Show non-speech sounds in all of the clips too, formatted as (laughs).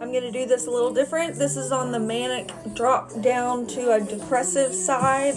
I'm going to do this a little different. This is on the manic drop down to a depressive side.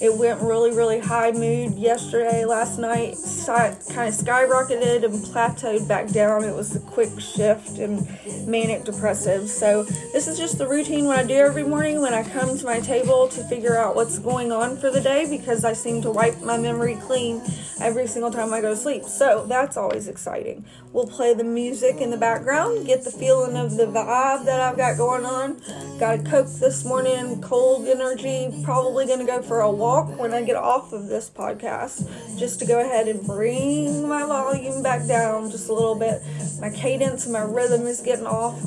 It went really, really high mood yesterday, last night, kind of skyrocketed and plateaued back down. It was a quick shift in manic depressive. So, this is just the routine what I do every morning when I come to my table to figure out what's going on for the day because I seem to wipe my memory clean every single time I go to sleep. So, that's always exciting. We'll play the music in the background, get the feeling of the vibe that I've got going on. Got a Coke this morning, cold energy. Probably going to go for a walk when I get off of this podcast just to go ahead and bring my volume back down just a little bit. My cadence my rhythm is getting off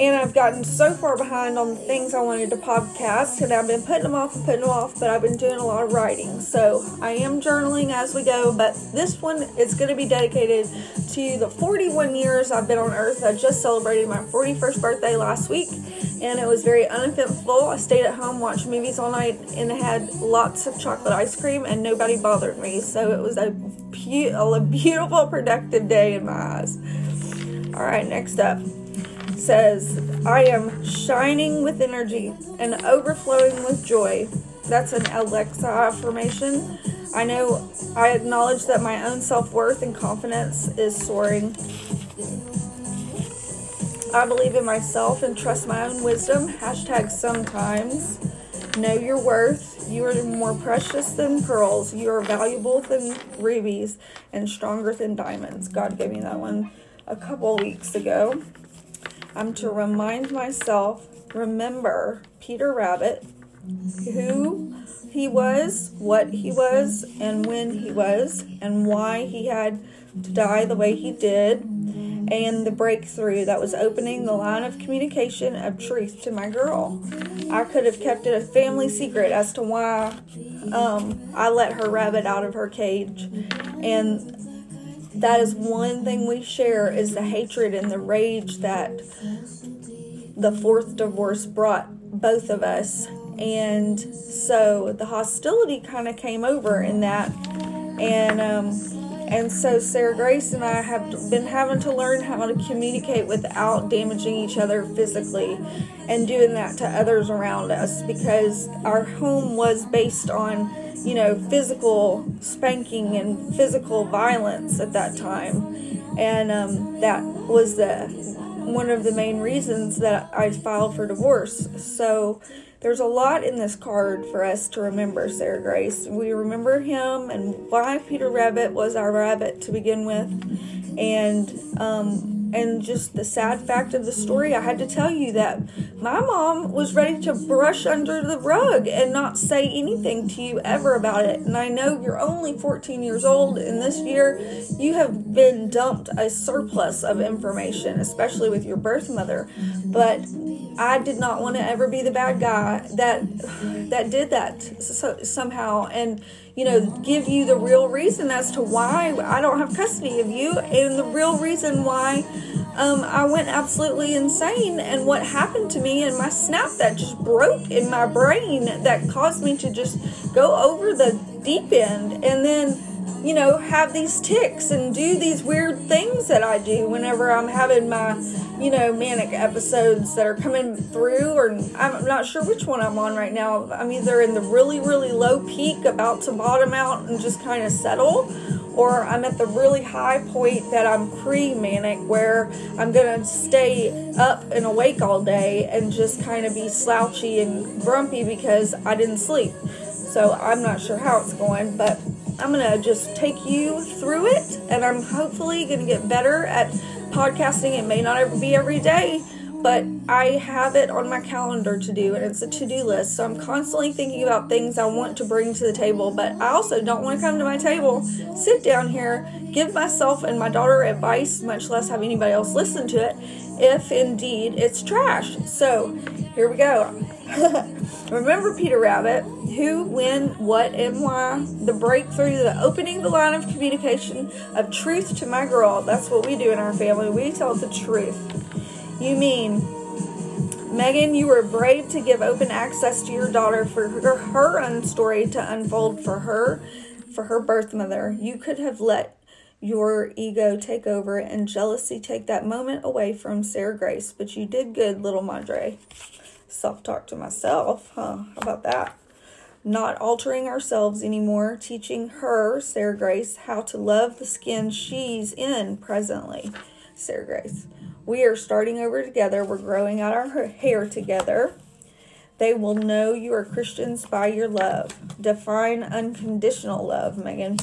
and I've gotten so far behind on the things I wanted to podcast, and I've been putting them off and putting them off, but I've been doing a lot of writing. So I am journaling as we go, but this one is going to be dedicated to the 41 years I've been on Earth. I just celebrated my 41st birthday last week, and it was very uneventful. I stayed at home, watched movies all night, and had lots of chocolate ice cream, and nobody bothered me. So it was a, be- a beautiful, productive day in my eyes. All right, next up says, I am shining with energy and overflowing with joy. That's an Alexa affirmation. I know I acknowledge that my own self worth and confidence is soaring. I believe in myself and trust my own wisdom. Hashtag sometimes. Know your worth. You are more precious than pearls. You are valuable than rubies and stronger than diamonds. God gave me that one a couple weeks ago. I'm to remind myself, remember Peter Rabbit, who he was, what he was, and when he was, and why he had to die the way he did, and the breakthrough that was opening the line of communication of truth to my girl. I could have kept it a family secret as to why um, I let her rabbit out of her cage, and that is one thing we share is the hatred and the rage that the fourth divorce brought both of us. And so the hostility kind of came over in that. And um, and so Sarah Grace and I have been having to learn how to communicate without damaging each other physically and doing that to others around us because our home was based on you know, physical spanking and physical violence at that time. And um, that was the one of the main reasons that I filed for divorce. So there's a lot in this card for us to remember, Sarah Grace. We remember him and why Peter Rabbit was our rabbit to begin with. And um, and just the sad fact of the story, I had to tell you that my mom was ready to brush under the rug and not say anything to you ever about it. And I know you're only 14 years old, and this year you have been dumped a surplus of information, especially with your birth mother. But I did not want to ever be the bad guy that that did that so, somehow, and you know, give you the real reason as to why I don't have custody of you and the real reason why um, I went absolutely insane and what happened to me and my snap that just broke in my brain that caused me to just go over the deep end. And then you know, have these ticks and do these weird things that I do whenever I'm having my, you know, manic episodes that are coming through, or I'm not sure which one I'm on right now. I'm either in the really, really low peak, about to bottom out and just kind of settle, or I'm at the really high point that I'm pre manic where I'm gonna stay up and awake all day and just kind of be slouchy and grumpy because I didn't sleep. So I'm not sure how it's going, but I'm going to just take you through it, and I'm hopefully going to get better at podcasting. It may not ever be every day, but I have it on my calendar to do, and it's a to do list. So I'm constantly thinking about things I want to bring to the table, but I also don't want to come to my table, sit down here, give myself and my daughter advice, much less have anybody else listen to it, if indeed it's trash. So here we go. (laughs) Remember Peter Rabbit, who, when, what, and why, the breakthrough, the opening the line of communication of truth to my girl. That's what we do in our family. We tell the truth. You mean, Megan, you were brave to give open access to your daughter for her, her own story to unfold for her, for her birth mother. You could have let your ego take over and jealousy take that moment away from Sarah Grace. But you did good, little Madre. Self talk to myself, huh? How about that? Not altering ourselves anymore, teaching her, Sarah Grace, how to love the skin she's in presently, Sarah Grace. We are starting over together. We're growing out our hair together. They will know you are Christians by your love. Define unconditional love, Megan.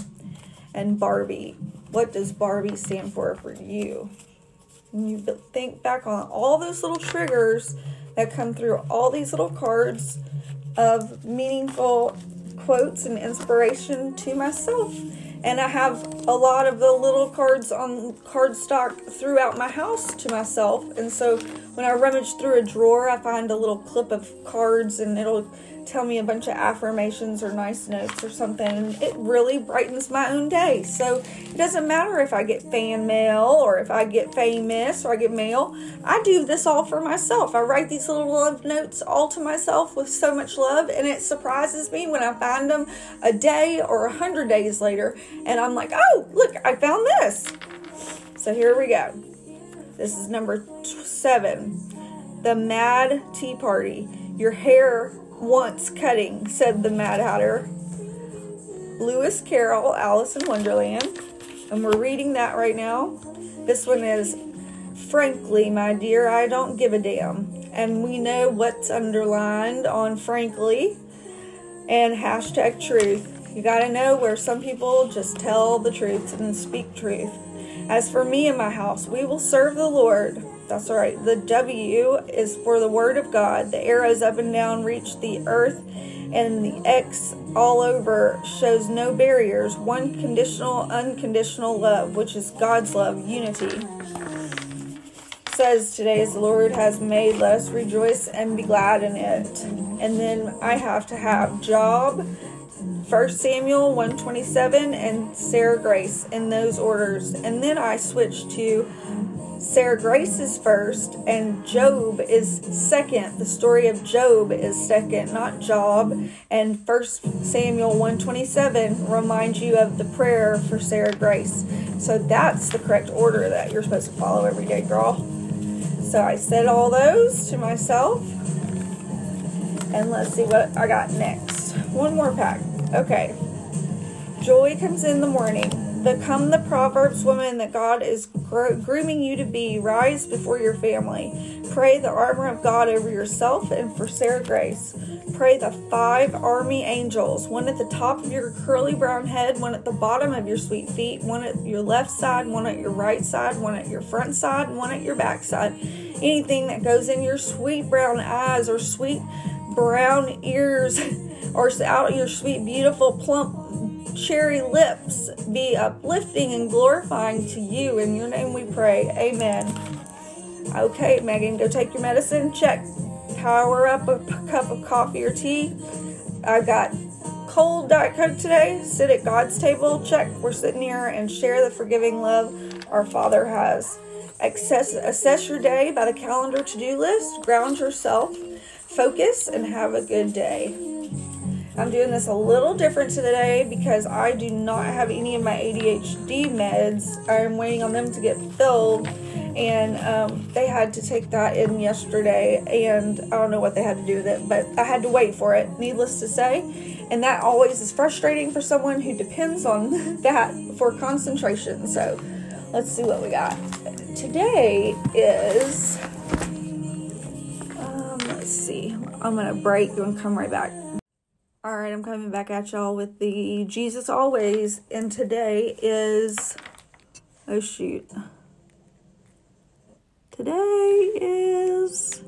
And Barbie. What does Barbie stand for for you? You think back on all those little triggers that come through all these little cards of meaningful quotes and inspiration to myself and I have a lot of the little cards on cardstock throughout my house to myself. And so when I rummage through a drawer, I find a little clip of cards and it'll tell me a bunch of affirmations or nice notes or something. It really brightens my own day. So it doesn't matter if I get fan mail or if I get famous or I get mail. I do this all for myself. I write these little love notes all to myself with so much love. And it surprises me when I find them a day or a hundred days later. And I'm like, oh, look, I found this. So here we go. This is number seven. The Mad Tea Party. Your hair wants cutting, said the Mad Hatter. Lewis Carroll, Alice in Wonderland. And we're reading that right now. This one is Frankly, my dear, I don't give a damn. And we know what's underlined on Frankly and hashtag truth. You gotta know where some people just tell the truth and speak truth. As for me and my house, we will serve the Lord. That's right. The W is for the Word of God. The arrows up and down reach the earth, and the X all over shows no barriers. One conditional, unconditional love, which is God's love, unity. Says today, as the Lord has made, let us rejoice and be glad in it. And then I have to have job, First Samuel 127 and Sarah Grace in those orders. And then I switch to Sarah Grace is first and Job is second. The story of Job is second, not Job. And First Samuel 127 reminds you of the prayer for Sarah Grace. So that's the correct order that you're supposed to follow every day, girl. So I said all those to myself. And let's see what I got next. One more pack. Okay. Joy comes in the morning. Become the Proverbs woman that God is grooming you to be. Rise before your family. Pray the armor of God over yourself and for Sarah Grace. Pray the five army angels one at the top of your curly brown head, one at the bottom of your sweet feet, one at your left side, one at your right side, one at your front side, one at your back side. Anything that goes in your sweet brown eyes or sweet brown ears (laughs) or out your sweet, beautiful, plump cherry lips be uplifting and glorifying to you. In your name we pray. Amen. Okay, Megan, go take your medicine. Check. Power up a cup of coffee or tea. I've got cold Diet Coke today. Sit at God's table. Check. We're sitting here and share the forgiving love our Father has. Access, assess your day by the calendar to do list. Ground yourself. Focus and have a good day. I'm doing this a little different today because I do not have any of my ADHD meds. I'm waiting on them to get filled, and um, they had to take that in yesterday, and I don't know what they had to do with it, but I had to wait for it, needless to say. And that always is frustrating for someone who depends on (laughs) that for concentration. So let's see what we got. Today is, um, let's see, I'm to break and come right back. All right, I'm coming back at y'all with the Jesus Always, and today is, oh shoot, today is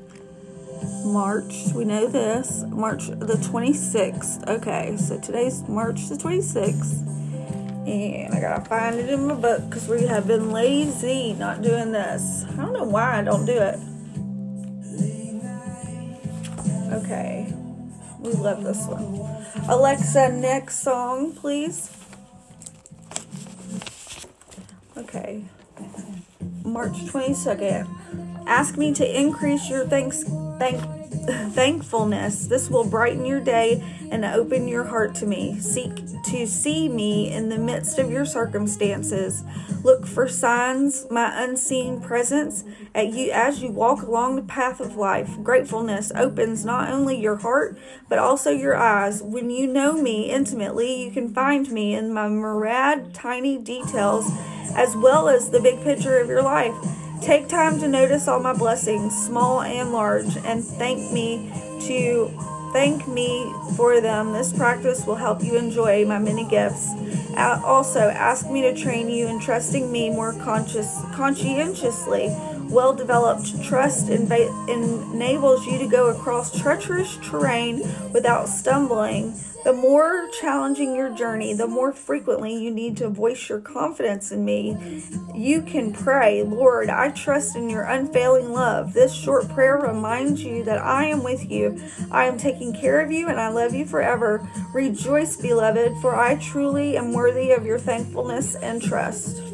March, we know this, March the 26th. Okay, so today's March the 26th, and I gotta find it in my book because we have been lazy not doing this. I don't know why I don't do it. Okay. We love this one. Alexa, next song, please. Okay. March 22nd. Ask me to increase your thanks thank thankfulness. This will brighten your day and open your heart to me. Seek to see me in the midst of your circumstances. Look for signs, my unseen presence at you as you walk along the path of life. Gratefulness opens not only your heart but also your eyes. When you know me intimately, you can find me in my myriad tiny details as well as the big picture of your life. Take time to notice all my blessings, small and large, and thank me to thank me for them. This practice will help you enjoy my many gifts. Also, ask me to train you in trusting me more conscious, conscientiously. Well developed trust enables you to go across treacherous terrain without stumbling. The more challenging your journey, the more frequently you need to voice your confidence in me. You can pray, Lord, I trust in your unfailing love. This short prayer reminds you that I am with you. I am taking care of you and I love you forever. Rejoice, beloved, for I truly am worthy of your thankfulness and trust.